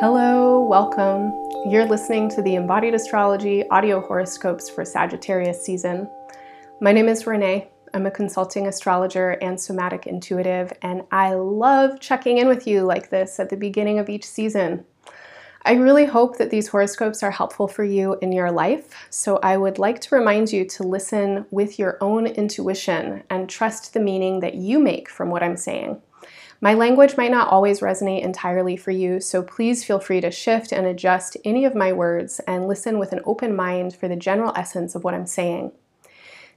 Hello, welcome. You're listening to the Embodied Astrology audio horoscopes for Sagittarius season. My name is Renee. I'm a consulting astrologer and somatic intuitive, and I love checking in with you like this at the beginning of each season. I really hope that these horoscopes are helpful for you in your life, so I would like to remind you to listen with your own intuition and trust the meaning that you make from what I'm saying. My language might not always resonate entirely for you, so please feel free to shift and adjust any of my words and listen with an open mind for the general essence of what I'm saying.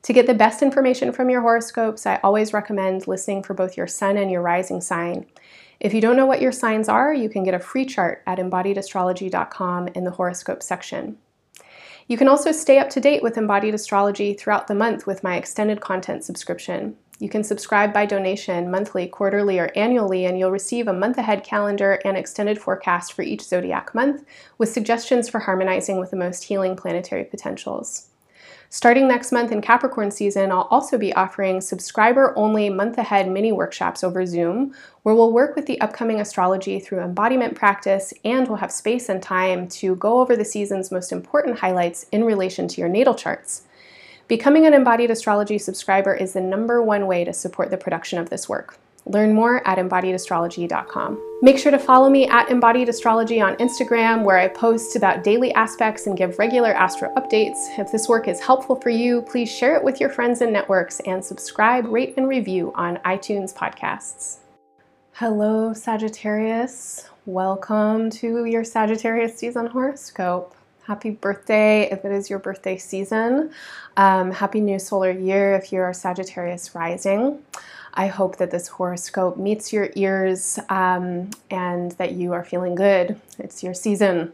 To get the best information from your horoscopes, I always recommend listening for both your sun and your rising sign. If you don't know what your signs are, you can get a free chart at embodiedastrology.com in the horoscope section. You can also stay up to date with embodied astrology throughout the month with my extended content subscription. You can subscribe by donation monthly, quarterly, or annually, and you'll receive a month ahead calendar and extended forecast for each zodiac month with suggestions for harmonizing with the most healing planetary potentials. Starting next month in Capricorn season, I'll also be offering subscriber only month ahead mini workshops over Zoom, where we'll work with the upcoming astrology through embodiment practice and we'll have space and time to go over the season's most important highlights in relation to your natal charts. Becoming an Embodied Astrology subscriber is the number one way to support the production of this work. Learn more at embodiedastrology.com. Make sure to follow me at Embodied Astrology on Instagram, where I post about daily aspects and give regular astro updates. If this work is helpful for you, please share it with your friends and networks and subscribe, rate, and review on iTunes podcasts. Hello, Sagittarius. Welcome to your Sagittarius season horoscope happy birthday if it is your birthday season. Um, happy new solar year if you're Sagittarius rising. I hope that this horoscope meets your ears um, and that you are feeling good. It's your season.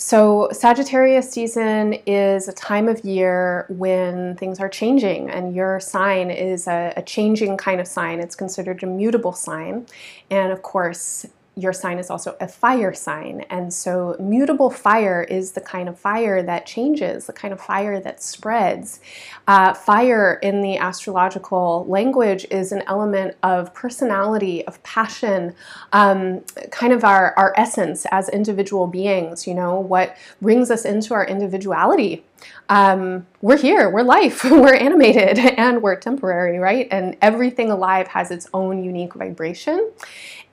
So, Sagittarius season is a time of year when things are changing, and your sign is a, a, changing kind of sign. It's considered a mutable sign. And of course, your sign is also a fire sign. And so, mutable fire is the kind of fire that changes, the kind of fire that spreads. Uh, fire in the astrological language is an element of personality, of passion, um, kind of our, our essence as individual beings, you know, what brings us into our individuality. Um, we're here, we're life, we're animated, and we're temporary, right? And everything alive has its own unique vibration.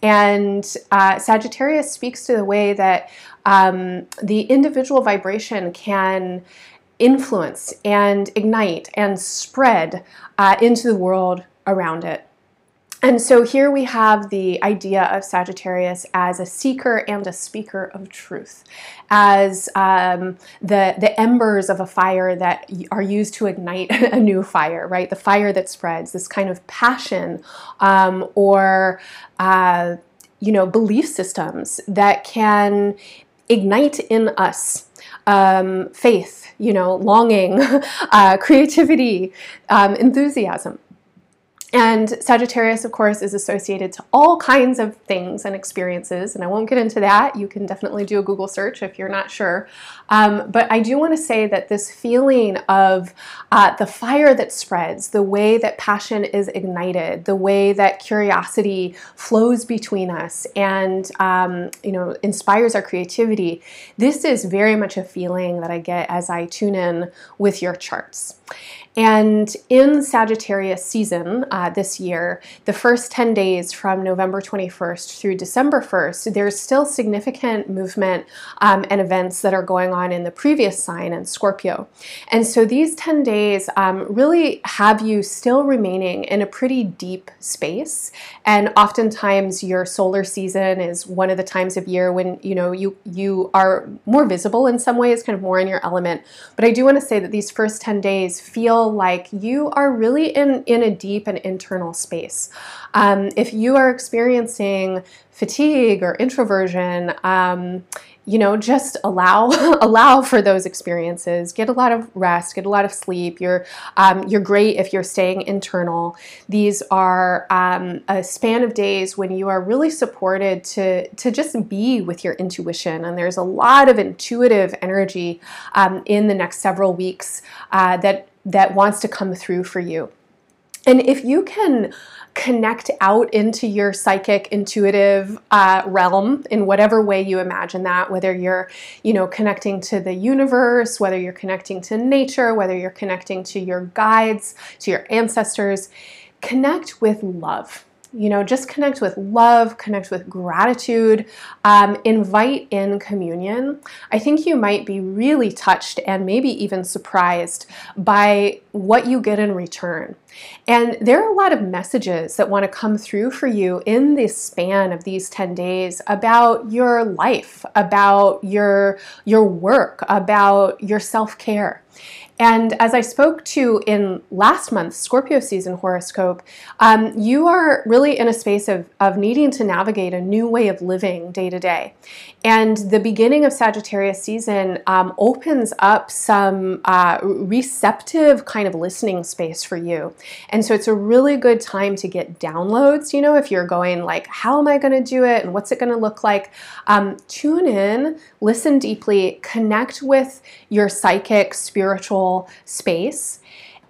And uh, Sagittarius speaks to the way that um, the individual vibration can influence and ignite and spread uh, into the world around it. And so here we have the idea of Sagittarius as a seeker and a speaker of truth, as um, the, the embers of a fire that are used to ignite a new fire, right? The fire that spreads, this kind of passion um, or, uh, you know, belief systems that can ignite in us um, faith, you know, longing, uh, creativity, um, enthusiasm. And Sagittarius, of course, is associated to all kinds of things and experiences, and I won't get into that. You can definitely do a Google search if you're not sure. Um, but I do want to say that this feeling of uh, the fire that spreads, the way that passion is ignited, the way that curiosity flows between us and um, you know inspires our creativity, this is very much a feeling that I get as I tune in with your charts. And in Sagittarius season uh, this year, the first 10 days from November 21st through December 1st, there's still significant movement um, and events that are going on in the previous sign in Scorpio. And so these 10 days um, really have you still remaining in a pretty deep space. And oftentimes your solar season is one of the times of year when you know you you are more visible in some ways, kind of more in your element. But I do want to say that these first 10 days feel like you are really in, in a deep and internal space. Um, if you are experiencing fatigue or introversion, um, you know, just allow allow for those experiences. Get a lot of rest. Get a lot of sleep. You're um, you're great if you're staying internal. These are um, a span of days when you are really supported to to just be with your intuition. And there's a lot of intuitive energy um, in the next several weeks uh, that that wants to come through for you. And if you can connect out into your psychic intuitive uh, realm in whatever way you imagine that whether you're you know connecting to the universe whether you're connecting to nature whether you're connecting to your guides to your ancestors connect with love you know, just connect with love, connect with gratitude, um, invite in communion. I think you might be really touched and maybe even surprised by what you get in return. And there are a lot of messages that want to come through for you in this span of these 10 days about your life, about your, your work, about your self care. And as I spoke to in last month's Scorpio season horoscope, um, you are really in a space of, of needing to navigate a new way of living day to day. And the beginning of Sagittarius season um, opens up some uh, receptive kind of listening space for you. And so it's a really good time to get downloads. You know, if you're going like, how am I going to do it and what's it going to look like? Um, tune in, listen deeply, connect with your psychic, space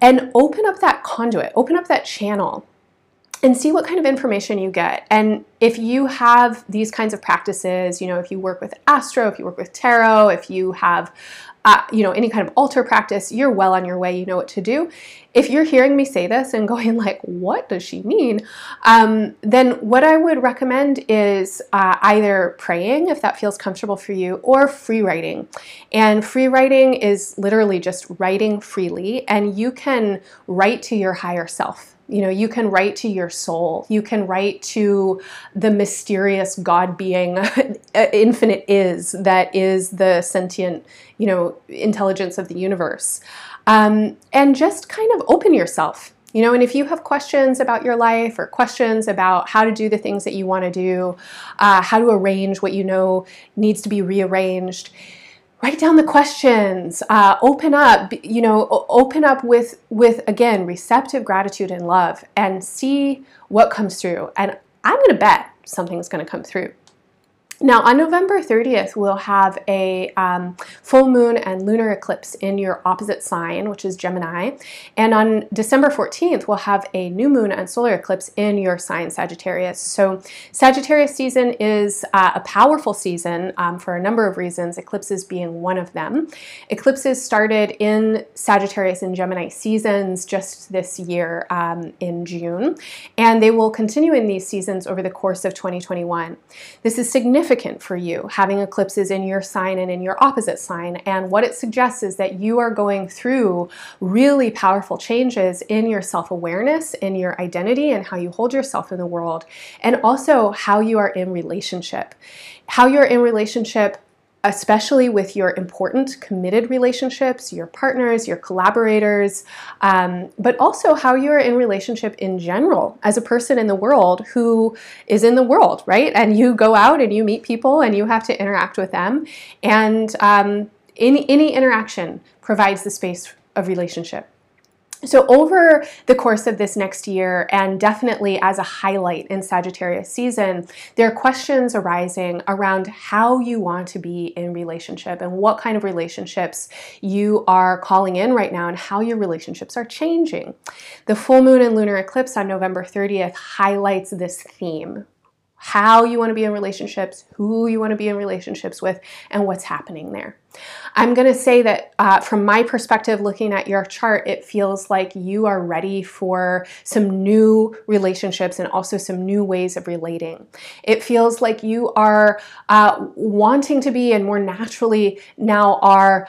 and open up that conduit, open up that channel and see what kind of information you get. And if you have these kinds of practices, you know, if you work with astro, if you work with tarot, if you have uh, you know, any kind of altar practice, you're well on your way. You know what to do. If you're hearing me say this and going like, "What does she mean?" Um, then what I would recommend is uh, either praying if that feels comfortable for you, or free writing. And free writing is literally just writing freely, and you can write to your higher self you know, you can write to your soul. You can write to the mysterious God being, infinite is, that is the sentient, you know, intelligence of the universe. Um, and just kind of open yourself. You know, and if you have questions about your life or questions about how to do the things that you want to do, uh, how to arrange what you know needs to be rearranged, write down the questions uh, open up you know open up with with again receptive gratitude and love and see what comes through. And i'm going to bet something's going to come through now, on November 30th, we'll have a um, full moon and lunar eclipse in your opposite sign, which is Gemini. And on December 14th, we'll have a new moon and solar eclipse in your sign, Sagittarius. So, Sagittarius season is uh, a powerful season um, for a number of reasons, eclipses being one of them. Eclipses started in Sagittarius and Gemini seasons just this year um, in June, and they will continue in these seasons over the course of 2021. This is significant significant for you having eclipses in your sign and in your opposite sign. And what it suggests is that you are going through really powerful changes in your self awareness, in your identity, and how you hold yourself in the world, and also how you are in relationship. How you're in relationship especially with your important committed relationships, your partners, your collaborators, um, but also how you're in relationship in general as a person in the world who is in the world, right? And you go out and you meet people and you have to interact with them. And um, any, any interaction provides the space of relationship. So, over the course of this next year, and definitely as a highlight in Sagittarius season, there are questions arising around how you want to be in relationship and what kind of relationships you are calling in right now and how your relationships are changing. The full moon and lunar eclipse on November 30th highlights this theme how you want to be in relationships, who you want to be in relationships with, and what's happening there. I'm going to say that uh, from my perspective, looking at your chart, it feels like you are ready for some new relationships and also some new ways of relating. It feels like you are uh, wanting to be and more naturally now are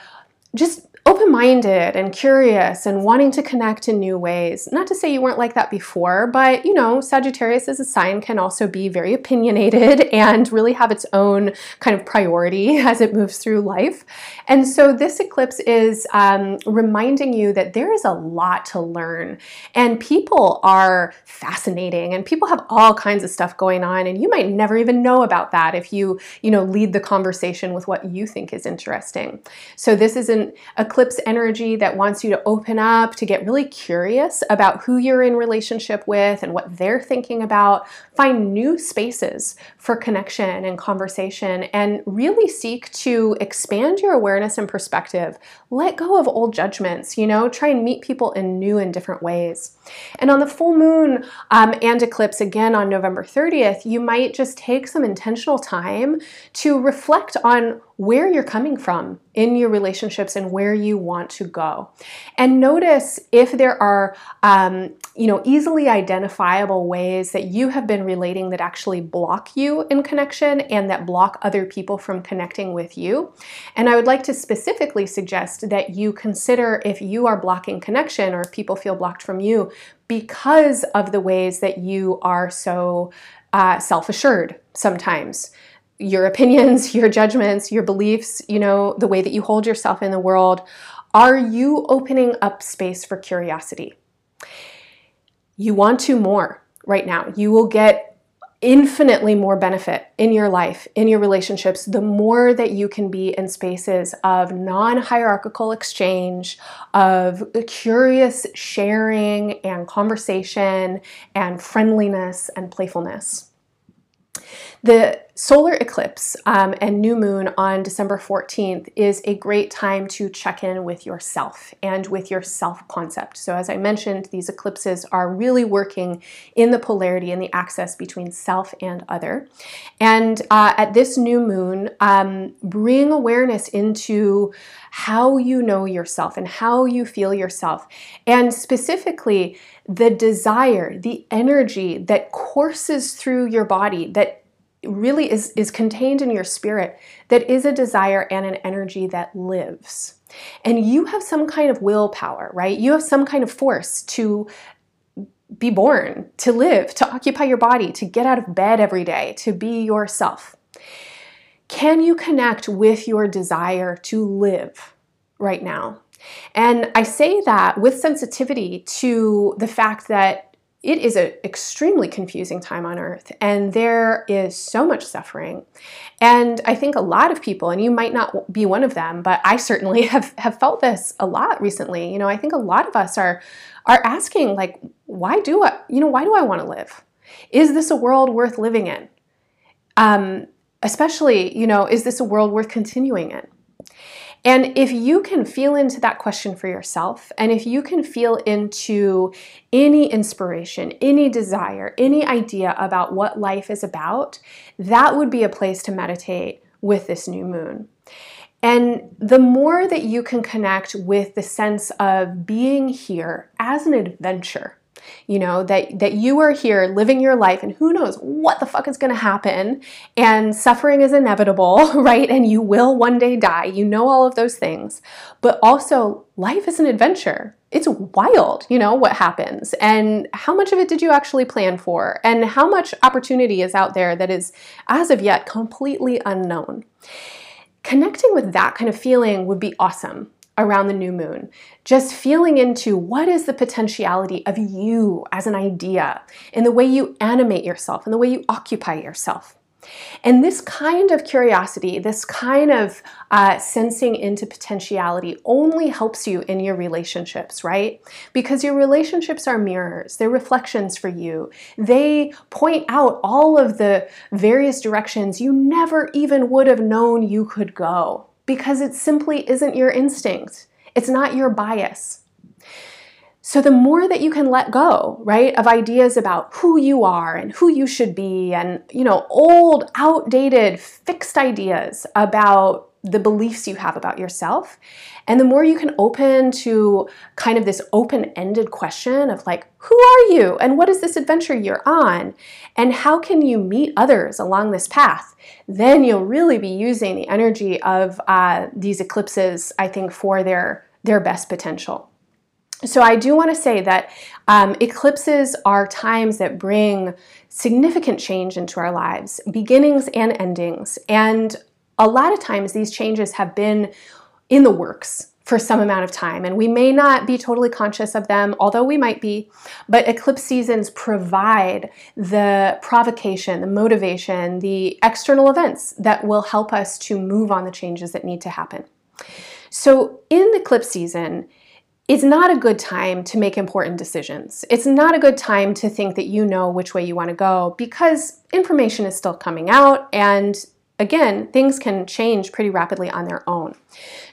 just open minded and curious and wanting to connect in new ways. Not to say you weren't like that before, but you know, Sagittarius as a sign can also be very opinionated and really have its own kind of priority as it moves through life. And so this eclipse is um, reminding you that there is a lot to learn and people are fascinating and people have all kinds of stuff going on and you might never even know about that if you, you know, lead the conversation with what you think is interesting. So this is an eclipse eclipse energy that wants you to open up, to get really curious about who you're in relationship with and what they're thinking about. Find new spaces for connection and conversation and really seek to expand your awareness and perspective. Let go of old judgments, you know, try and meet people in new and different ways. And on the full moon um, and eclipse, again on November 30th, you might just take some intentional time to reflect on where you're coming from in your relationships and where you want to go. And notice if there are, um, you know, easily identifiable ways that you have been relating that actually block you in connection and that block other people from connecting with you. And I would like to specifically suggest that you consider if you are blocking connection or if people feel blocked from you because of the ways that you are so uh, self assured sometimes your opinions, your judgments, your beliefs, you know, the way that you hold yourself in the world, are you opening up space for curiosity? You want to more right now. You will get infinitely more benefit in your life, in your relationships, the more that you can be in spaces of non hierarchical exchange, of curious sharing and conversation and friendliness and playfulness. The solar eclipse um, and new moon on December 14th is a great time to check in with yourself and with your self concept. So, as I mentioned, these eclipses are really working in the polarity and the axis between self and other. And uh, at this new moon, um, bring awareness into how you know yourself and how you feel yourself. And specifically, the desire, the energy that courses through your body, that really is, is contained in your spirit that is a desire and an energy that lives. And you have some kind of willpower, right? You have some kind of force to be born, to live, to occupy your body, to get out of bed every day, to be yourself. Can you connect with your desire to live right now? And I say that with sensitivity to the fact that it is an extremely confusing time on earth and there is so much suffering. And i think a lot of people and you might not be one of them but i certainly have, have felt this a lot recently. You know i think a lot of us are are asking like why do i you know why do i want to live? Is this a world worth living in? Um, especially you know is this a world worth continuing in and if you can feel into that question for yourself, and if you can feel into any inspiration, any desire, any idea about what life is about, that would be a place to meditate with this new moon. And the more that you can connect with the sense of being here as an adventure, you know that that you are here living your life and who knows what the fuck is going to happen. And suffering is inevitable right? And you will one day die. You know all of those things. But also life is an adventure. It's wild you know what happens. And how much of it did you actually plan for? And how much opportunity is out there that is as of yet completely unknown? Connecting with that kind of feeling would be awesome around the new moon. Just feeling into what is the potentiality of you as an idea in the way you animate yourself and the way you occupy yourself. And this kind of curiosity, this kind of uh, sensing into potentiality only helps you in your relationships, right? Because your relationships are mirrors, they're reflections for you. They point out all of the various directions you never even would have known you could go because it simply isn't your instinct. It's not your bias. So the more that you can let go, right, of ideas about who you are and who you should be and, you know, old, outdated, fixed ideas about the beliefs you have about yourself. And the more you can open to kind of this open ended question of like, who are you? And what is this adventure you're on? And how can you meet others along this path? Then you'll really be using the energy of uh, these eclipses, I think, for their, their best potential. So I do want to say that um, eclipses are times that bring significant change into our lives, beginnings and endings. And a lot of times these changes have been in the works for some amount of time, and we may not be totally conscious of them, although we might be. But eclipse seasons provide the provocation, the motivation, the external events that will help us to move on the changes that need to happen. So, in the eclipse season, it's not a good time to make important decisions. It's not a good time to think that you know which way you want to go because information is still coming out and again, things can change pretty rapidly on their own.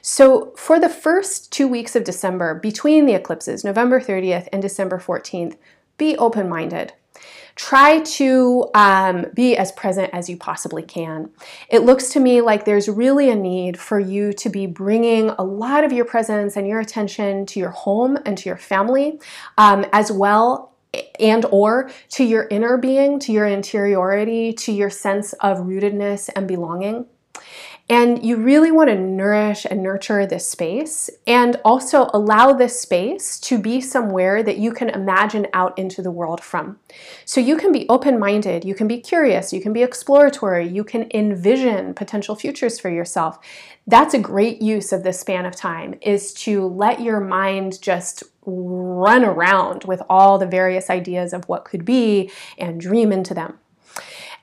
So, for the first two weeks of December, between the eclipses, November 30th and December 14th, be open minded. Try to um, be as present as you possibly can. It looks to me like there's really a need for you to be bringing a lot of your presence and your attention to your home and to your family, um, as well and or to your inner being, to your interiority, to your sense of rootedness and belonging. And you really want to nourish and nurture this space and also allow this space to be somewhere that you can imagine out into the world from. So you can be open minded, you can be curious, you can be exploratory, you can envision potential futures for yourself. That's a great use of this span of time is to let your mind just run around with all the various ideas of what could be and dream into them.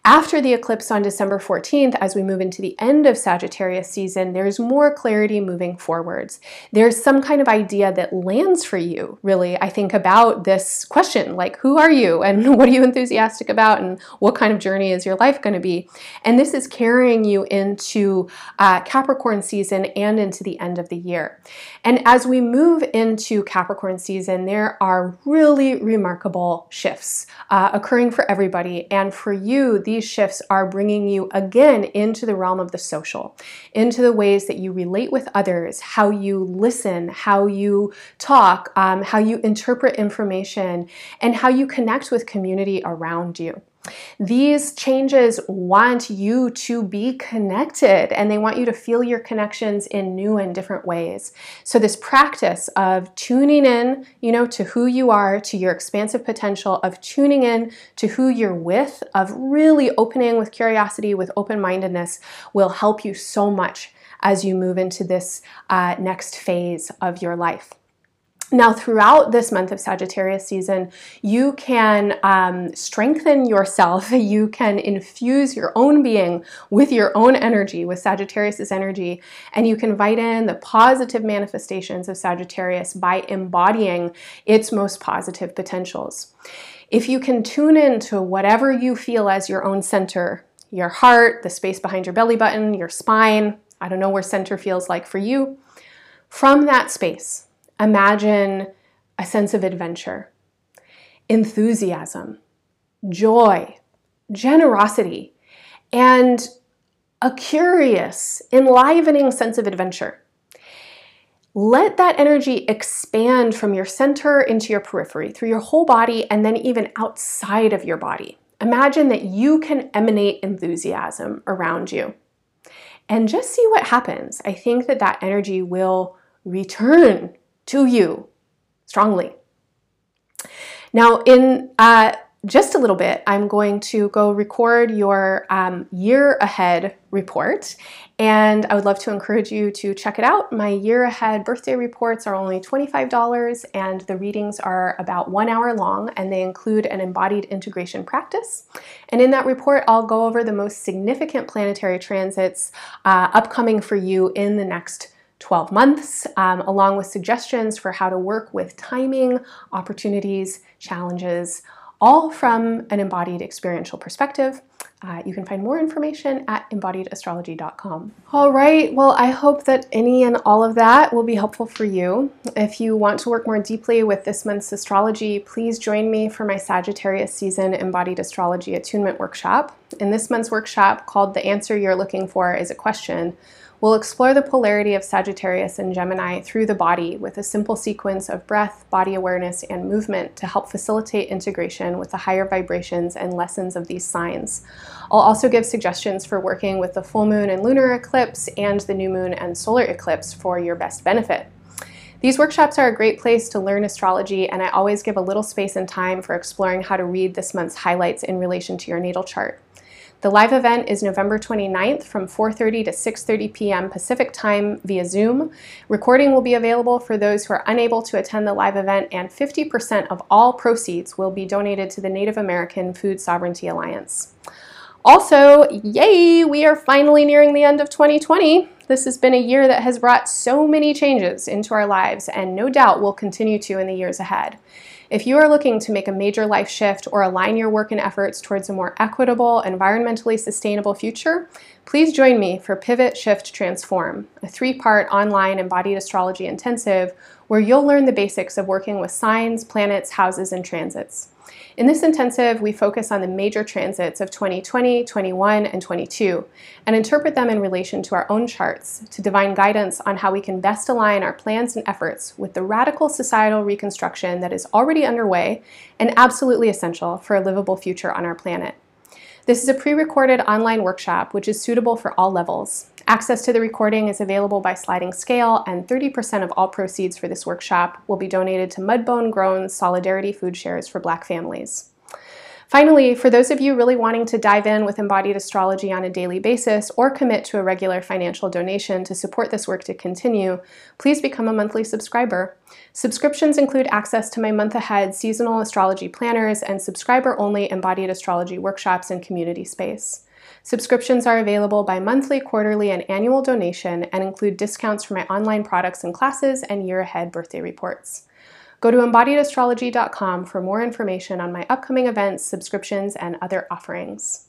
After the eclipse on December 14th, as we move into the end of Sagittarius season, there's more clarity moving forwards. There's some kind of idea that lands for you, really, I think, about this question like, who are you and what are you enthusiastic about and what kind of journey is your life going to be? And this is carrying you into uh, Capricorn season and into the end of the year. And as we move into Capricorn season, there are really remarkable shifts uh, occurring for everybody. And for you, the these shifts are bringing you again into the realm of the social, into the ways that you relate with others, how you listen, how you talk, um, how you interpret information, and how you connect with community around you. These changes want you to be connected and they want you to feel your connections in new and different ways. So this practice of tuning in, you know, to who you are, to your expansive potential, of tuning in to who you're with, of really opening with curiosity, with open-mindedness will help you so much as you move into this uh, next phase of your life. Now, throughout this month of Sagittarius season, you can um, strengthen yourself. You can infuse your own being with your own energy, with Sagittarius's energy, and you can invite in the positive manifestations of Sagittarius by embodying its most positive potentials. If you can tune in to whatever you feel as your own center, your heart, the space behind your belly button, your spine, I don't know where center feels like for you, from that space, imagine a sense of adventure, enthusiasm, joy, generosity, and a curious, enlivening sense of adventure. Let that energy expand from your center into your periphery, through your whole body, and then even outside of your body. Imagine that you can emanate enthusiasm around you. And just see what happens. I think that that energy will return to you strongly. Now, in uh, just a little bit, I'm going to go record your um, year ahead report, and I would love to encourage you to check it out. My year ahead birthday reports are only $25, and the readings are about one hour long, and they include an embodied integration practice. And in that report, I'll go over the most significant planetary transits uh, upcoming for you in the next 12 months, um, along with suggestions for how to work with timing, opportunities, challenges, all from an embodied experiential perspective. Uh, you can find more information at embodiedastrology.com. All right, well, I hope that any and all of that will be helpful for you. If you want to work more deeply with this month's astrology, please join me for my Sagittarius season embodied astrology attunement workshop. In this month's workshop, called The Answer You're Looking For is a Question, We'll explore the polarity of Sagittarius and Gemini through the body with a simple sequence of breath, body awareness, and movement to help facilitate integration with the higher vibrations and lessons of these signs. I'll also give suggestions for working with the full moon and lunar eclipse and the new moon and solar eclipse for your best benefit. These workshops are a great place to learn astrology, and I always give a little space and time for exploring how to read this month's highlights in relation to your natal chart. The live event is November 29th from 4.30 to 6.30 p.m. Pacific time via Zoom. Recording will be available for those who are unable to attend the live event and 50% of all proceeds will be donated to the Native American Food Sovereignty Alliance. Also, yay, we are finally nearing the end of 2020. This has been a year that has brought so many changes into our lives and no doubt will continue to in the years ahead. If you are looking to make a major life shift or align your work and efforts towards a more equitable, environmentally sustainable future, please join me for Pivot, Shift, Transform, a three part online embodied astrology intensive where you'll learn the basics of working with signs, planets, houses, and transits. In this intensive, we focus on the major transits of 2020, 21, and 22, and interpret them in relation to our own charts to divine guidance on how we can best align our plans and efforts with the radical societal reconstruction that is already underway and absolutely essential for a livable future on our planet. This is a pre-recorded online workshop which is suitable for all levels. Access to the recording is available by sliding scale and 30% of all proceeds for this workshop will be donated to Mudbone Grown Solidarity Food Shares for Black families. Finally, for those of you really wanting to dive in with embodied astrology on a daily basis or commit to a regular financial donation to support this work to continue, please become a monthly subscriber. Subscriptions include access to my month ahead seasonal astrology planners and subscriber only embodied astrology workshops and community space. Subscriptions are available by monthly, quarterly, and annual donation and include discounts for my online products and classes and year ahead birthday reports. Go to embodiedastrology.com for more information on my upcoming events, subscriptions, and other offerings.